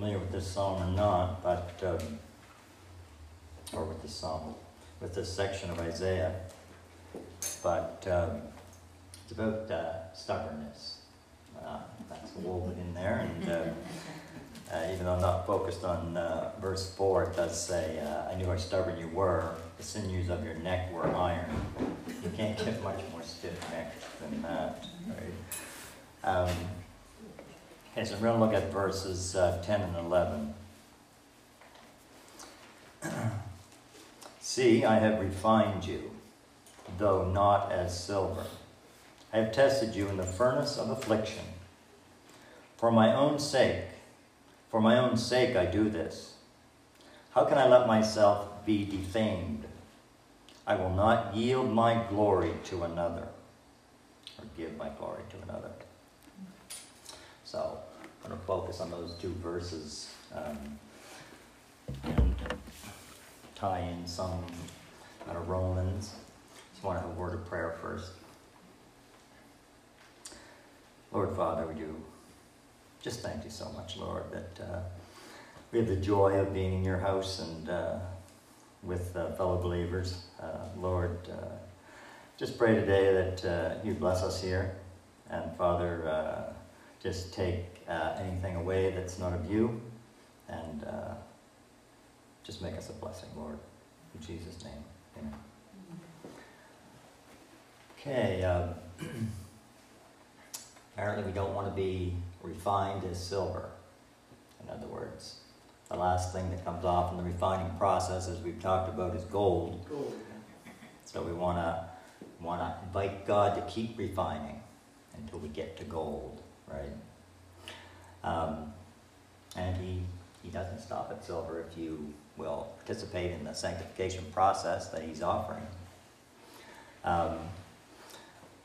familiar with this psalm or not, but, um, or with this psalm, with this section of Isaiah, but um, it's about uh, stubbornness. Uh, that's woven in there, and uh, uh, even though I'm not focused on uh, verse 4, it does say, uh, I knew how stubborn you were, the sinews of your neck were iron. You can't get much more stiff neck than that, right? Um, okay, so we're going to look at verses uh, 10 and 11. See, I have refined you, though not as silver. I have tested you in the furnace of affliction. For my own sake, for my own sake I do this. How can I let myself be defamed? I will not yield my glory to another, or give my glory to another. So, To focus on those two verses um, and tie in some out of Romans. Just want to have a word of prayer first. Lord Father, we do just thank you so much, Lord, that uh, we have the joy of being in your house and uh, with uh, fellow believers. Uh, Lord, uh, just pray today that uh, you bless us here. And Father, just take anything away that's not of you and just make us a blessing, Lord. In Jesus' name, amen. Okay. Um, apparently, we don't want to be refined as silver. In other words, the last thing that comes off in the refining process, as we've talked about, is gold. Gold. So we want to want to invite God to keep refining until we get to gold, right? Um, and He He doesn't stop at silver if you will participate in the sanctification process that He's offering. Um,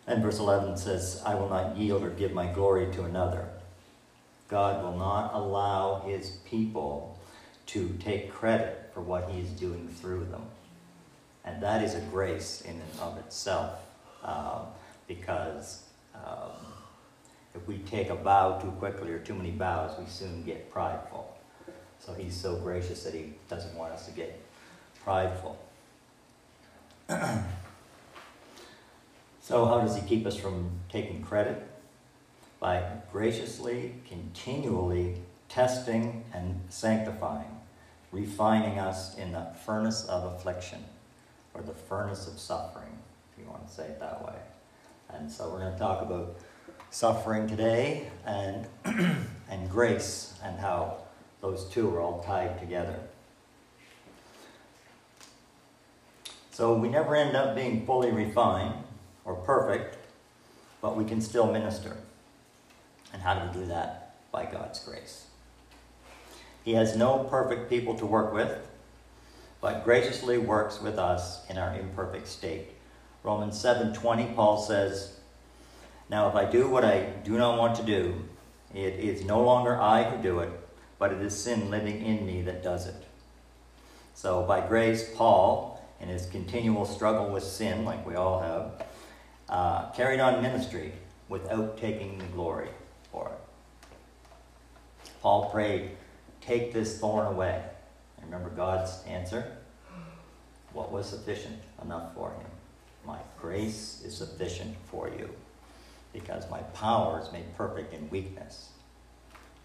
and verse 11 says, I will not yield or give my glory to another. God will not allow his people to take credit for what he is doing through them. And that is a grace in and of itself, um, because um, if we take a bow too quickly or too many bows, we soon get prideful. So he's so gracious that he doesn't want us to get prideful. so, how does he keep us from taking credit? by graciously, continually testing and sanctifying, refining us in the furnace of affliction or the furnace of suffering, if you want to say it that way. And so we're going to talk about suffering today and, and grace and how those two are all tied together. So we never end up being fully refined or perfect, but we can still minister. And how do we do that? By God's grace. He has no perfect people to work with, but graciously works with us in our imperfect state. Romans 7:20 Paul says, "Now if I do what I do not want to do, it is no longer I who do it, but it is sin living in me that does it." So by grace, Paul, in his continual struggle with sin, like we all have, uh, carried on ministry without taking the glory for it. Paul prayed, Take this thorn away. And remember God's answer? What was sufficient enough for him? My grace is sufficient for you because my power is made perfect in weakness.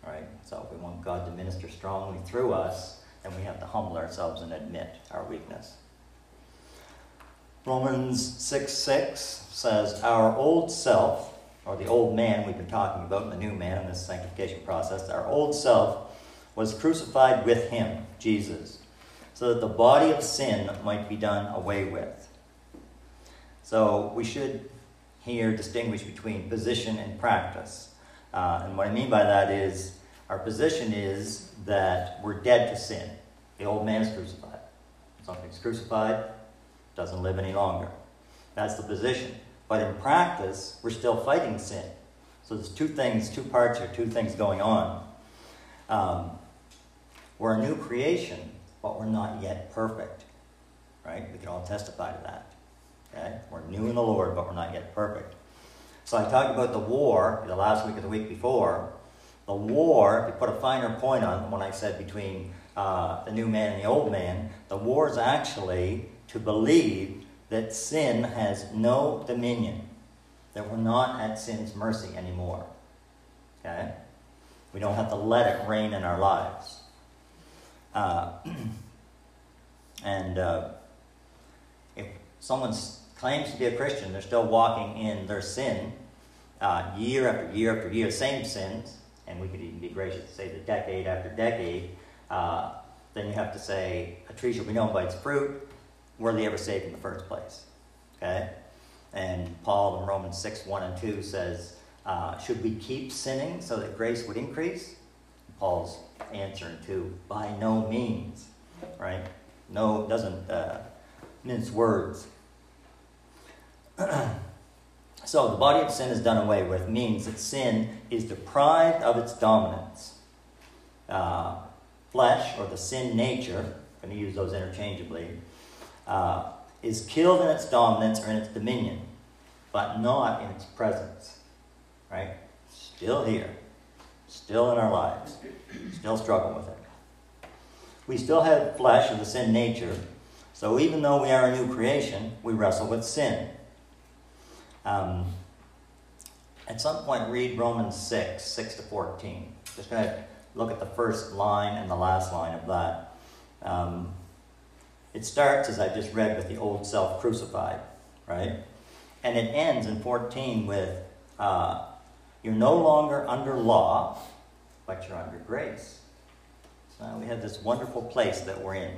All right? So if we want God to minister strongly through us, then we have to humble ourselves and admit our weakness. Romans 6 6 says, Our old self or the old man we've been talking about, the new man in this sanctification process, our old self was crucified with him, Jesus, so that the body of sin might be done away with. So we should here distinguish between position and practice. Uh, and what I mean by that is our position is that we're dead to sin. The old man is crucified. Something's crucified, doesn't live any longer. That's the position. But in practice, we're still fighting sin. So there's two things, two parts or two things going on. Um, we're a new creation, but we're not yet perfect. Right? We can all testify to that. Okay? We're new in the Lord, but we're not yet perfect. So I talked about the war the last week or the week before. the war, if you put a finer point on when I said between uh, the new man and the old man, the war is actually to believe that sin has no dominion, that we're not at sin's mercy anymore. Okay? We don't have to let it reign in our lives. Uh, and uh, if someone claims to be a Christian, they're still walking in their sin uh, year after year after year, same sins, and we could even be gracious to say the decade after decade, uh, then you have to say, a tree shall be known by its fruit. Were they ever saved in the first place? Okay? And Paul in Romans 6 1 and 2 says, uh, Should we keep sinning so that grace would increase? Paul's answering to, By no means. Right? No, doesn't uh, mince words. So the body of sin is done away with means that sin is deprived of its dominance. Uh, flesh, or the sin nature, I'm going to use those interchangeably, uh, is killed in its dominance or in its dominion, but not in its presence. Right? Still here, still in our lives, still struggling with it. We still have flesh of the sin nature, so even though we are a new creation, we wrestle with sin. Um, at some point, read Romans 6, 6 to 14. Just going to look at the first line and the last line of that. Um, it starts, as I just read, with the old self crucified, right? And it ends in 14 with, uh, You're no longer under law, but you're under grace. So we have this wonderful place that we're in,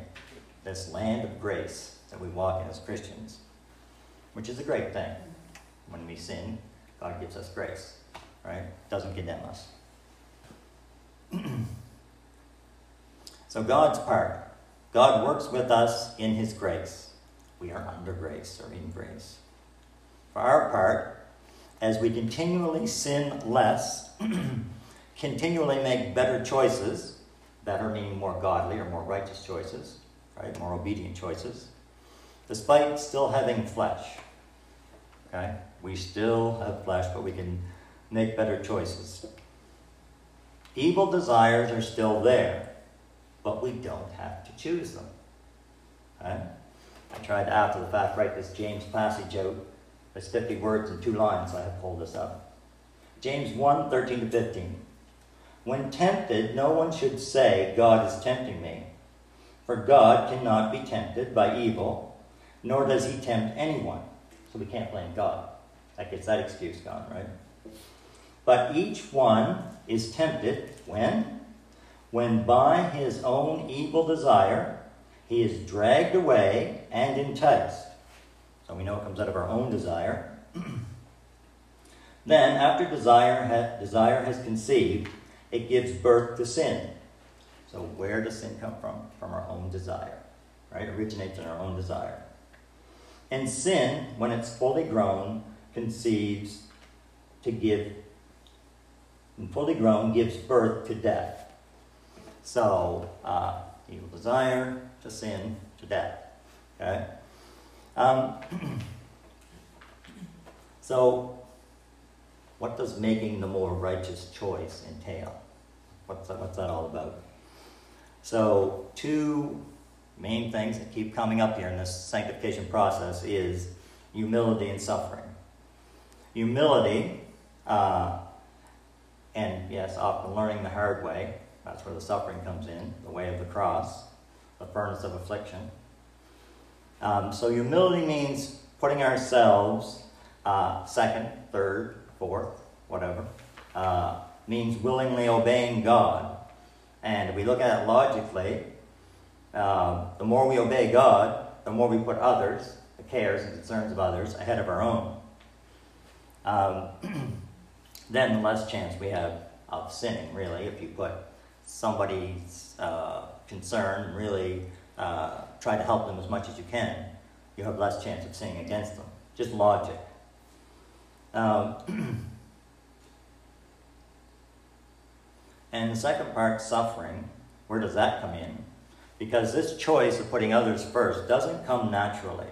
this land of grace that we walk in as Christians, which is a great thing when we sin, God gives us grace, right? Doesn't condemn us. so, God's part God works with us in His grace. We are under grace or in grace. For our part, as we continually sin less, continually make better choices, better meaning more godly or more righteous choices, right? More obedient choices, despite still having flesh. Okay? We still have flesh, but we can make better choices. Evil desires are still there, but we don't have to choose them. Okay? I tried to, after the fact, write this James passage out. It's 50 words and two lines, I have pulled this up. James 1 13 to 15. When tempted, no one should say, God is tempting me. For God cannot be tempted by evil, nor does he tempt anyone. So we can't blame God. That gets that excuse gone, right? But each one is tempted when? When by his own evil desire he is dragged away and enticed. So we know it comes out of our own desire. then, after desire, ha- desire has conceived, it gives birth to sin. So, where does sin come from? From our own desire, right? It originates in our own desire. And sin, when it's fully grown, conceives to give, and fully grown, gives birth to death. So, uh, evil desire to sin to death. Okay? Um, so, what does making the more righteous choice entail? What's that, what's that all about? So, two main things that keep coming up here in this sanctification process is humility and suffering. Humility, uh, and yes, often learning the hard way. That's where the suffering comes in, the way of the cross, the furnace of affliction. Um, so, humility means putting ourselves uh, second, third, fourth, whatever, uh, means willingly obeying God. And if we look at it logically, uh, the more we obey God, the more we put others, the cares and concerns of others, ahead of our own um, then the less chance we have of sinning, really. If you put somebody's uh, concern, really uh, try to help them as much as you can, you have less chance of sinning against them. Just logic. Um, and the second part, suffering, where does that come in? Because this choice of putting others first doesn't come naturally.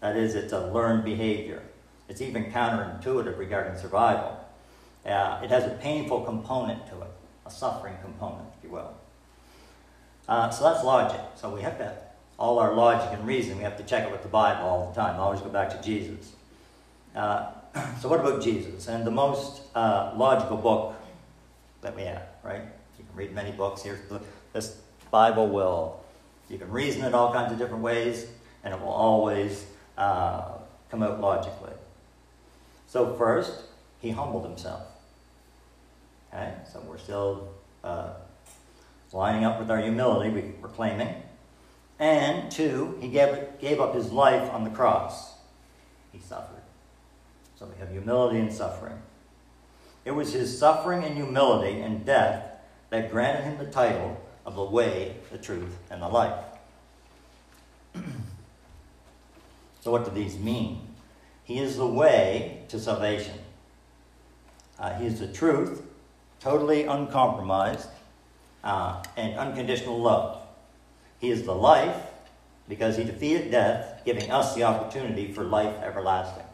That is, it's a learned behavior. It's even counterintuitive regarding survival. Uh, it has a painful component to it. a suffering component, if you will. Uh, so that's logic. So we have to, all our logic and reason, we have to check it with the Bible all the time. Always go back to Jesus. Uh, so what about Jesus? And the most uh, logical book that we have, right? You can read many books. Here's the, this Bible will, you can reason it all kinds of different ways, and it will always uh, come out logically. So first, he humbled himself. Okay, so we're still uh, lining up with our humility, we, we're claiming. And two, he gave, gave up his life on the cross. He suffered. So we have humility and suffering. It was his suffering and humility and death that granted him the title of the way, the truth, and the life. so, what do these mean? He is the way to salvation. Uh, he is the truth, totally uncompromised, uh, and unconditional love. He is the life because he defeated death, giving us the opportunity for life everlasting.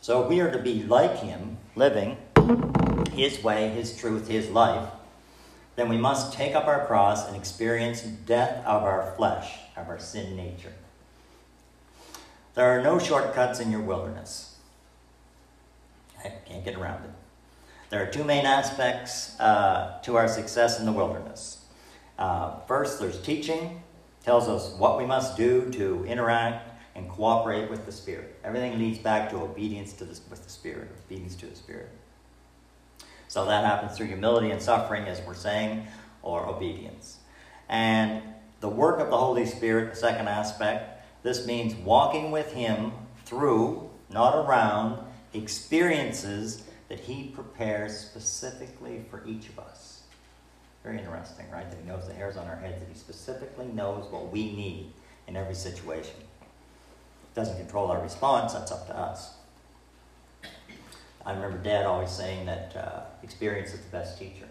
So we are to be like him, living his way, his truth, his life. Then we must take up our cross and experience death of our flesh, of our sin nature. There are no shortcuts in your wilderness. I can't get around it. There are two main aspects uh, to our success in the wilderness. Uh, first, there's teaching, tells us what we must do to interact and cooperate with the Spirit. Everything leads back to obedience to the, with the Spirit, obedience to the Spirit. So that happens through humility and suffering, as we're saying, or obedience. And the work of the Holy Spirit, the second aspect, this means walking with Him through, not around, experiences that He prepares specifically for each of us. Very interesting, right? That He knows the hairs on our heads, that He specifically knows what we need in every situation doesn't control our response, that's up to us. I remember Dad always saying that uh, experience is the best teacher.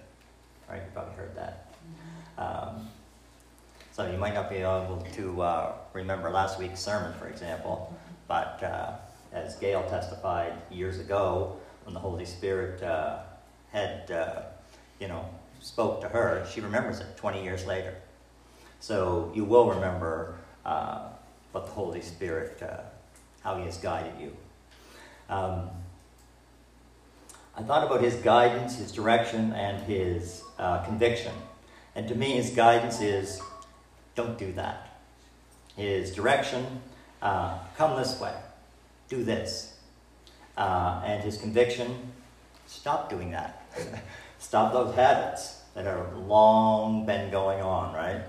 Right? You probably heard that. Um, so you might not be able to uh, remember last week's sermon, for example, but uh, as Gail testified years ago, when the Holy Spirit uh, had, uh, you know, spoke to her, she remembers it 20 years later. So you will remember uh, but the Holy Spirit, how He has guided you. Um, I thought about His guidance, His direction, and His uh, conviction. And to me, His guidance is don't do that. His direction, uh, come this way, do this. Uh, and His conviction, stop doing that. stop those habits that have long been going on, right?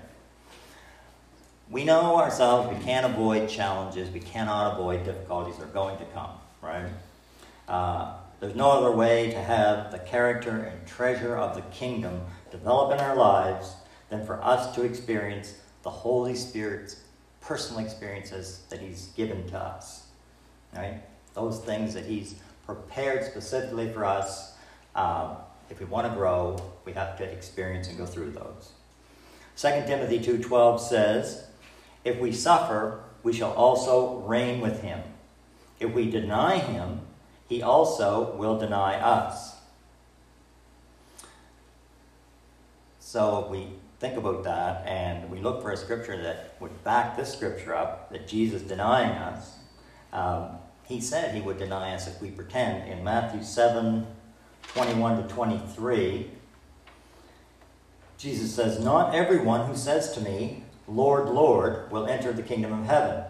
we know ourselves we can't avoid challenges, we cannot avoid difficulties, they're going to come, right? There's no other way to have the character and treasure of the kingdom develop in our lives than for us to experience the Holy Spirit's personal experiences that He's given to us, right? Those things that He's prepared specifically for us. Um, if we want to grow, we have to experience and go through those. 2 Timothy 2.12 says, if we suffer, we shall also reign with him. If we deny him, he also will deny us. So we think about that and we look for a scripture that would back this scripture up that Jesus denying us. Um, he said he would deny us if we pretend. In Matthew 7 21 to 23, Jesus says, Not everyone who says to me, Lord, Lord, will enter the kingdom of heaven.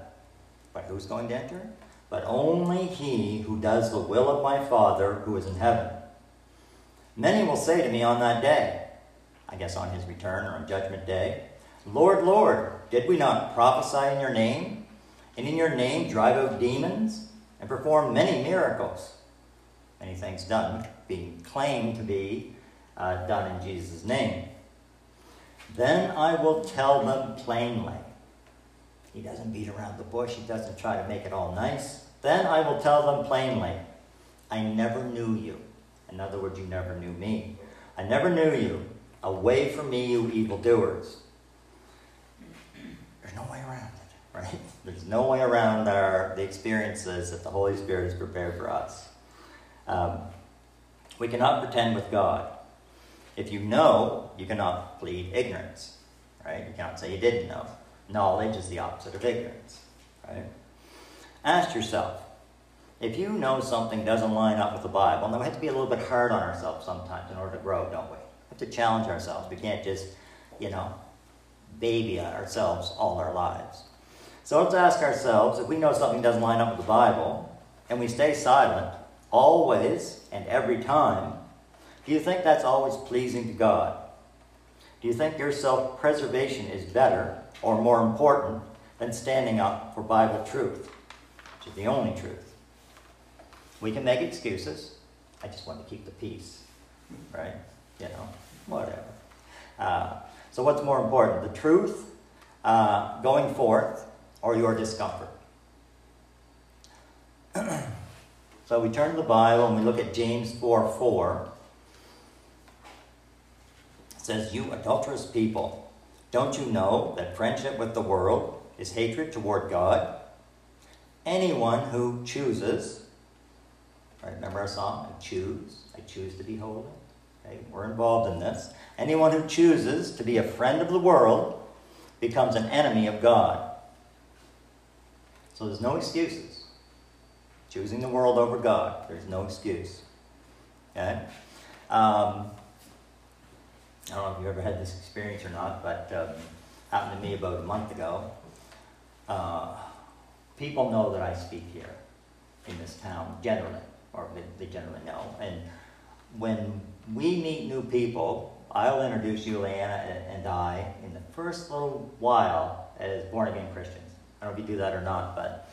But who's going to enter? But only he who does the will of my Father who is in heaven. Many will say to me on that day, I guess on his return or on judgment day, Lord, Lord, did we not prophesy in your name? And in your name drive out demons and perform many miracles? Many things done, being claimed to be uh, done in Jesus' name. Then I will tell them plainly. He doesn't beat around the bush, he doesn't try to make it all nice. Then I will tell them plainly, I never knew you. In other words, you never knew me. I never knew you. Away from me, you evildoers. There's no way around it, right? There's no way around our, the experiences that the Holy Spirit has prepared for us. Um, we cannot pretend with God. If you know, you cannot plead ignorance, right? You cannot say you didn't know. Knowledge is the opposite of ignorance, right? Ask yourself, if you know something doesn't line up with the Bible, and we have to be a little bit hard on ourselves sometimes in order to grow, don't we? We have to challenge ourselves. We can't just, you know, baby ourselves all our lives. So let's ask ourselves if we know something doesn't line up with the Bible and we stay silent always and every time, do you think that's always pleasing to God? Do you think your self preservation is better or more important than standing up for Bible truth, which is the only truth? We can make excuses. I just want to keep the peace, right? You know, whatever. Uh, so, what's more important, the truth uh, going forth or your discomfort? so, we turn to the Bible and we look at James 4 4. It says, You adulterous people, don't you know that friendship with the world is hatred toward God? Anyone who chooses Right? Remember our song? I choose. I choose to be holy. Okay? We're involved in this. Anyone who chooses to be a friend of the world becomes an enemy of God. So there's no excuses. Choosing the world over God, there's no excuse. Okay? Um, I don't know if you ever had this experience or not, but um, happened to me about a month ago. Uh, people know that I speak here in this town, generally or they, generally know. And when we meet new people, I'll introduce you, and, and I, in the first little while as born again Christians. I don't know if you do that or not, but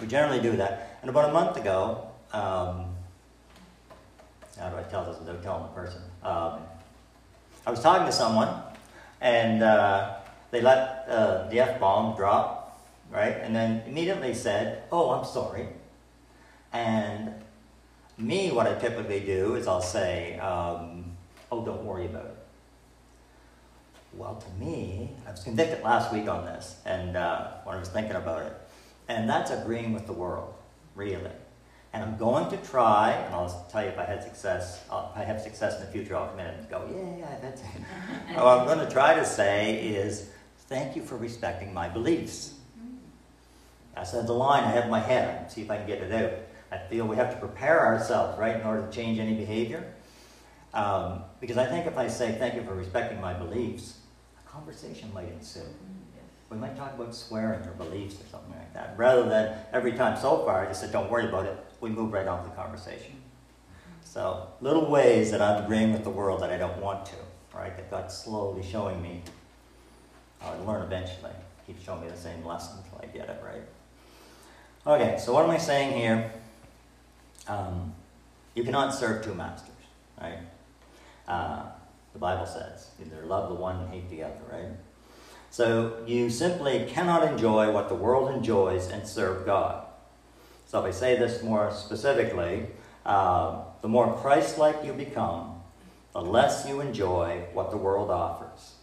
we generally do that. And about a month ago, um, how do I tell this without telling the person? Um, I was talking to someone, and uh, they let uh, the F bomb drop, right? And then immediately said, Oh, I'm sorry. And me, what I typically do is I'll say, um, oh, don't worry about it. Well, to me, I was convicted last week on this, and uh, when I was thinking about it, and that's agreeing with the world, really. And I'm going to try, and I'll tell you if I had success, uh, if I have success in the future, I'll come in and go, yeah, yeah, that's it. what I'm going to try to say is, thank you for respecting my beliefs. I That's the line I have in my head. See if I can get it out. I feel we have to prepare ourselves, right, in order to change any behavior. Um, because I think if I say, thank you for respecting my beliefs, a conversation might ensue. We might talk about swearing or beliefs or something like that. Rather than every time so far, I just said, don't worry about it, we move right on to the conversation. So, little ways that I'm agreeing with the world that I don't want to, right? That God's slowly showing me. I'll learn eventually. Keep showing me the same lesson until I get it right. Okay, so what am I saying here? Um, you cannot serve two masters, right? Uh, the Bible says either love the one and hate the other, right? So you simply cannot enjoy what the world enjoys and serve God. So if I say this more specifically, uh, the more Christ-like you become, the less you enjoy what the world offers.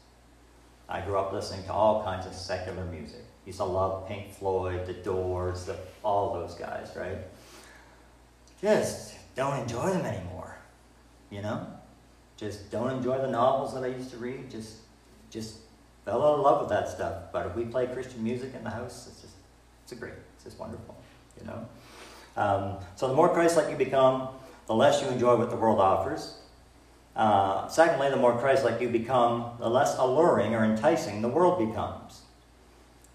I grew up listening to all kinds of secular music. Used to love Pink Floyd, The Doors, the, all those guys, right? just don't enjoy them anymore. You know? Just don't enjoy the novels that I used to read. Just just fell of love with that stuff. But if we play Christian music in the house, it's just it's a great, it's just wonderful. You know? Um, so the more Christ-like you become, the less you enjoy what the world offers. Uh, secondly, the more Christ-like you become, the less alluring or enticing the world becomes.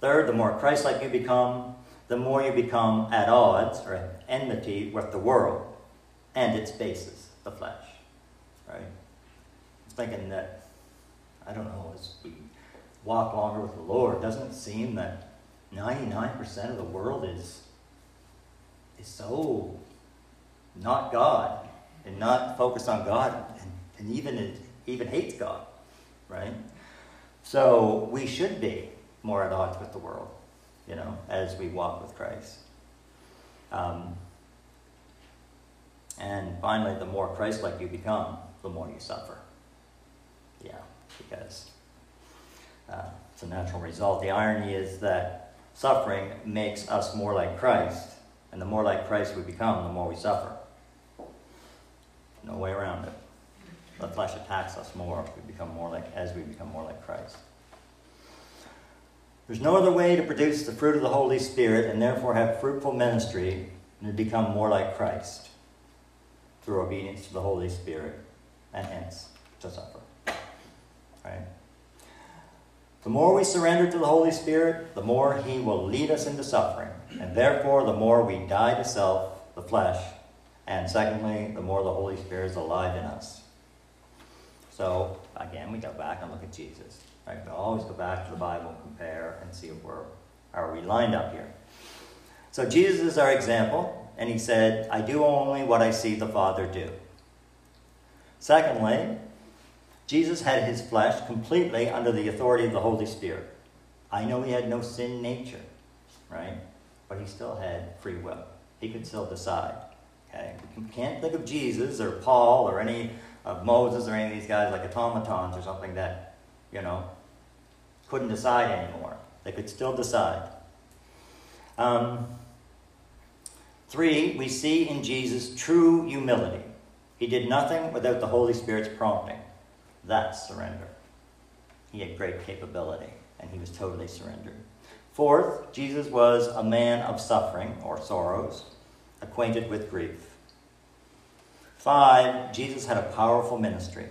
Third, the more Christ-like you become, the more you become at odds or at enmity with the world and its basis, the flesh. Right? I'm thinking that, I don't know, as we walk longer with the Lord, doesn't it seem that 99% of the world is, is so not God and not focused on God and, and even, even hates God, right? So we should be more at odds with the world you know, as we walk with Christ. Um, and finally, the more Christ like you become, the more you suffer. Yeah, because uh, it's a natural result. The irony is that suffering makes us more like Christ, and the more like Christ we become, the more we suffer. No way around it. The flesh attacks us more we become more like as we become more like Christ. There's no other way to produce the fruit of the Holy Spirit and therefore have fruitful ministry than to become more like Christ through obedience to the Holy Spirit and hence to suffer. Right? The more we surrender to the Holy Spirit, the more He will lead us into suffering. And therefore, the more we die to self, the flesh. And secondly, the more the Holy Spirit is alive in us. So, again, we go back and look at Jesus. Right? We always go back to the Bible and compare and see if we're are we lined up here. So Jesus is our example, and he said, I do only what I see the Father do. Secondly, Jesus had his flesh completely under the authority of the Holy Spirit. I know he had no sin nature, right? But he still had free will. He could still decide. Okay? We can't think of Jesus or Paul or any of Moses or any of these guys like automatons or something that, you know, couldn't decide anymore. They could still decide. Um, three, we see in Jesus true humility. He did nothing without the Holy Spirit's prompting. That's surrender. He had great capability, and he was totally surrendered. Fourth, Jesus was a man of suffering or sorrows, acquainted with grief. Five, Jesus had a powerful ministry.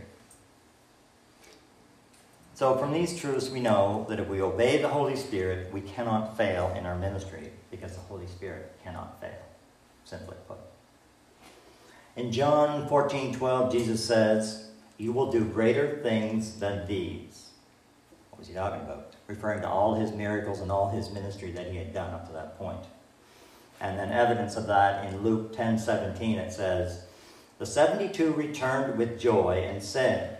So, from these truths, we know that if we obey the Holy Spirit, we cannot fail in our ministry because the Holy Spirit cannot fail, simply put. In John 14 12, Jesus says, You will do greater things than these. What was he talking about? Referring to all his miracles and all his ministry that he had done up to that point. And then evidence of that in Luke 10 17, it says, The 72 returned with joy and said,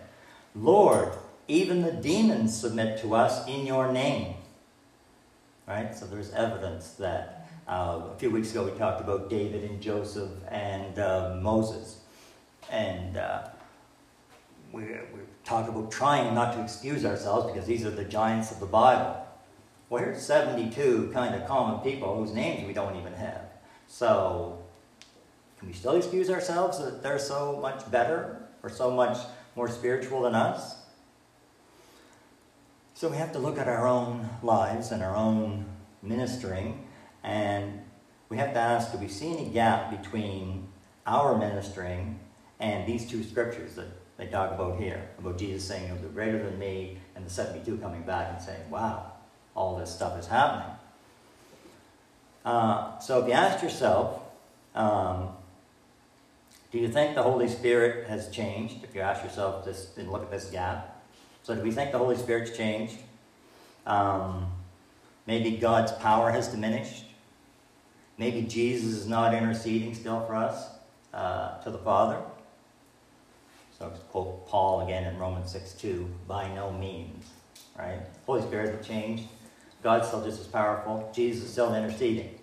Lord, even the demons submit to us in your name. Right? So there's evidence that uh, a few weeks ago we talked about David and Joseph and uh, Moses. And uh, we, we talk about trying not to excuse ourselves because these are the giants of the Bible. Well, here's 72 kind of common people whose names we don't even have. So, can we still excuse ourselves that they're so much better or so much more spiritual than us? So we have to look at our own lives and our own ministering, and we have to ask do we see any gap between our ministering and these two scriptures that they talk about here about Jesus saying, You'll do greater than me, and the 72 coming back and saying, Wow, all this stuff is happening. Uh, so if you ask yourself, um, do you think the Holy Spirit has changed? If you ask yourself this and look at this gap, so do we think the Holy Spirit's changed? Um, maybe God's power has diminished. Maybe Jesus is not interceding still for us uh, to the Father. So to quote Paul again in Romans 6 2, by no means. Right? Holy Spirit hasn't changed. God's still just as powerful. Jesus is still interceding.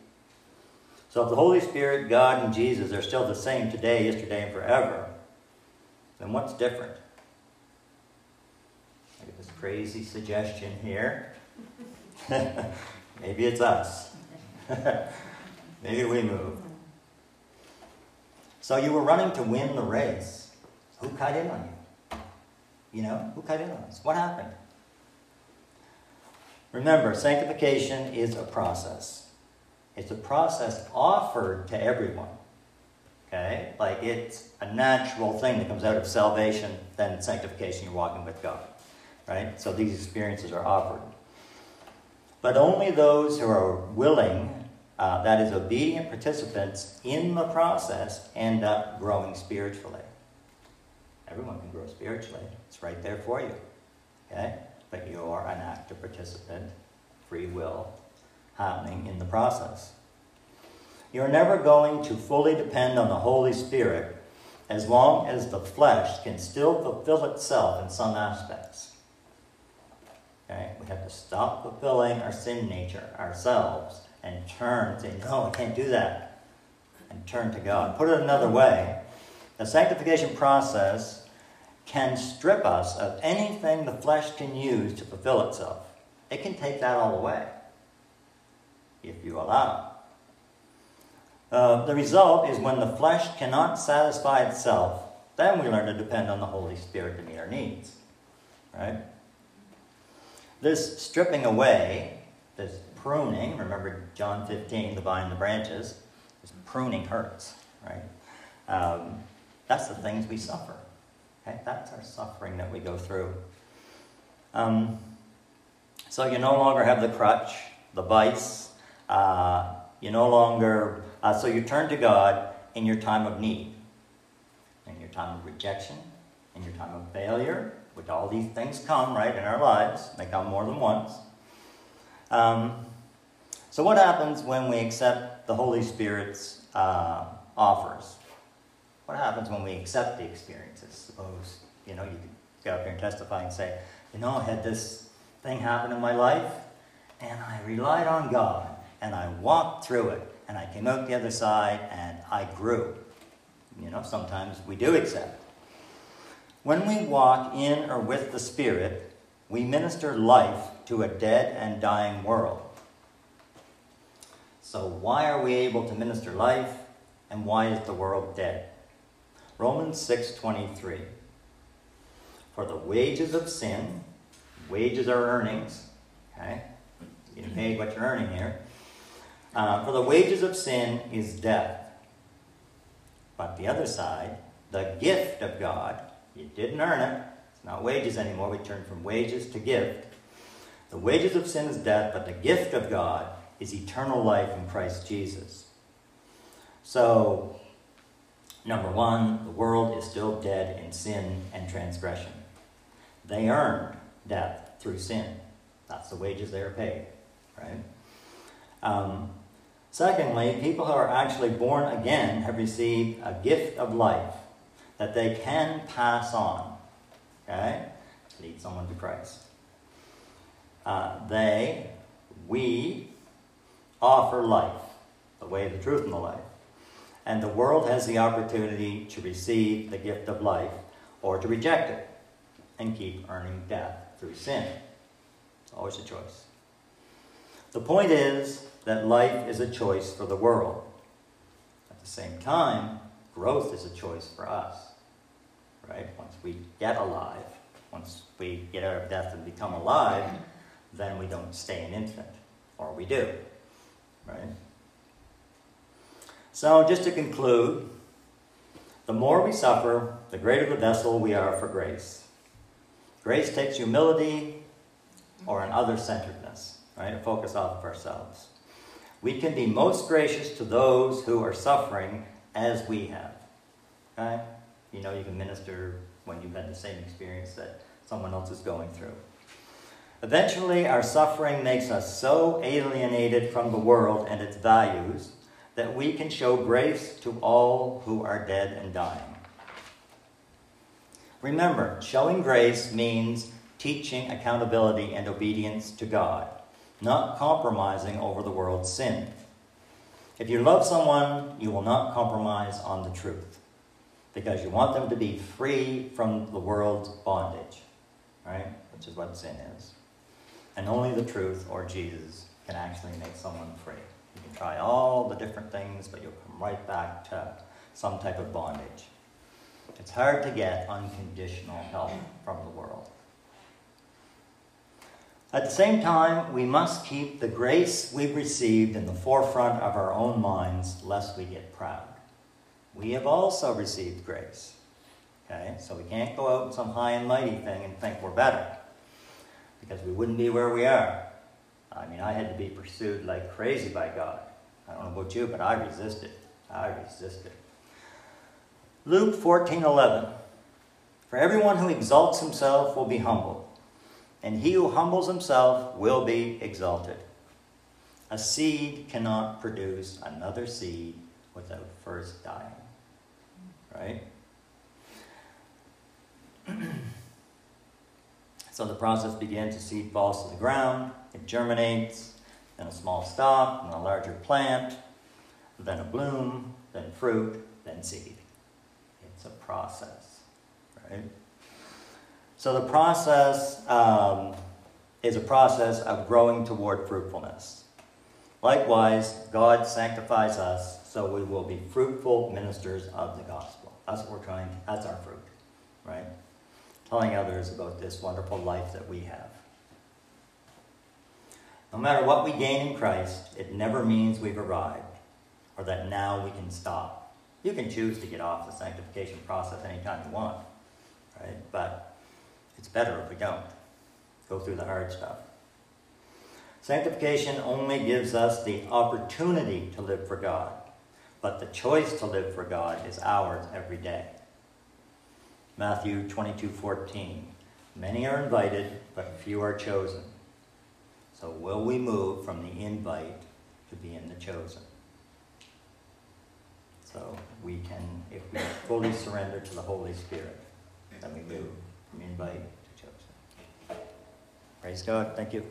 So if the Holy Spirit, God, and Jesus are still the same today, yesterday, and forever, then what's different? I get this crazy suggestion here. Maybe it's us. Maybe we move. So you were running to win the race. Who cut in on you? You know, who cut in on us? What happened? Remember, sanctification is a process. It's a process offered to everyone. Okay? Like it's a natural thing that comes out of salvation, then sanctification, you're walking with God right? So these experiences are offered. But only those who are willing, uh, that is, obedient participants in the process, end up growing spiritually. Everyone can grow spiritually, it's right there for you. Okay? But you're an active participant, free will happening in the process. You're never going to fully depend on the Holy Spirit as long as the flesh can still fulfill itself in some aspects. Okay? We have to stop fulfilling our sin nature ourselves and turn and say, No, I can't do that. And turn to God. Put it another way the sanctification process can strip us of anything the flesh can use to fulfill itself. It can take that all away if you allow uh, the result is when the flesh cannot satisfy itself, then we learn to depend on the Holy Spirit to meet our needs. Right? This stripping away, this pruning, remember John 15, the vine and the branches, this pruning hurts, right? Um, that's the things we suffer. Okay? That's our suffering that we go through. Um, so you no longer have the crutch, the vice. Uh, you no longer, uh, so you turn to God in your time of need, in your time of rejection, in your time of failure, which all these things come, right, in our lives. They come more than once. Um, so what happens when we accept the Holy Spirit's uh, offers? What happens when we accept the experiences? Suppose, you know, you get up here and testify and say, you know, I had this thing happen in my life, and I relied on God, and I walked through it, and I came out the other side, and I grew. You know, sometimes we do accept. When we walk in or with the Spirit, we minister life to a dead and dying world. So, why are we able to minister life, and why is the world dead? Romans 6:23. For the wages of sin, wages are earnings, okay? You get paid what you're earning here. Uh, for the wages of sin is death. But the other side, the gift of God, you didn't earn it. It's not wages anymore. We turn from wages to gift. The wages of sin is death, but the gift of God is eternal life in Christ Jesus. So, Number one, the world is still dead in sin and transgression. They earned death through sin. That's the wages they are paid, right? Um, secondly, people who are actually born again have received a gift of life that they can pass on, okay? Lead someone to Christ. Uh, they, we, offer life, the way, the truth, and the life and the world has the opportunity to receive the gift of life or to reject it and keep earning death through sin. It's always a choice. The point is that life is a choice for the world. At the same time, growth is a choice for us. Right? Once we get alive, once we get out of death and become alive, then we don't stay an infant. Or we do. Right? So, just to conclude, the more we suffer, the greater the vessel we are for grace. Grace takes humility or an other centeredness, right? A focus off of ourselves. We can be most gracious to those who are suffering as we have. Okay? You know, you can minister when you've had the same experience that someone else is going through. Eventually, our suffering makes us so alienated from the world and its values that we can show grace to all who are dead and dying. Remember, showing grace means teaching accountability and obedience to God, not compromising over the world's sin. If you love someone, you will not compromise on the truth because you want them to be free from the world's bondage, right? Which is what sin is. And only the truth or Jesus can actually make someone free. Can try all the different things, but you'll come right back to some type of bondage. It's hard to get unconditional help from the world. At the same time, we must keep the grace we've received in the forefront of our own minds lest we get proud. We have also received grace. Okay? So we can't go out in some high and mighty thing and think we're better because we wouldn't be where we are. I mean, I had to be pursued like crazy by God. I don't know about you, but I resisted. I resisted. Luke 14 11. For everyone who exalts himself will be humbled, and he who humbles himself will be exalted. A seed cannot produce another seed without first dying. Right? so the process begins, the seed falls to the ground, it germinates, then a small stalk, then a larger plant, then a bloom, then fruit, then seed. It's a process, right? So the process um, is a process of growing toward fruitfulness. Likewise, God sanctifies us so we will be fruitful ministers of the gospel, That's what we're trying, that's our fruit, right? Telling others about this wonderful life that we have. No matter what we gain in Christ, it never means we've arrived or that now we can stop. You can choose to get off the sanctification process anytime you want, right? But it's better if we don't go through the hard stuff. Sanctification only gives us the opportunity to live for God, but the choice to live for God is ours every day. Matthew 22 14. Many are invited, but few are chosen. So, will we move from the invite to being the chosen? So, we can, if we fully surrender to the Holy Spirit, then we move from invite to chosen. Praise God. Thank you.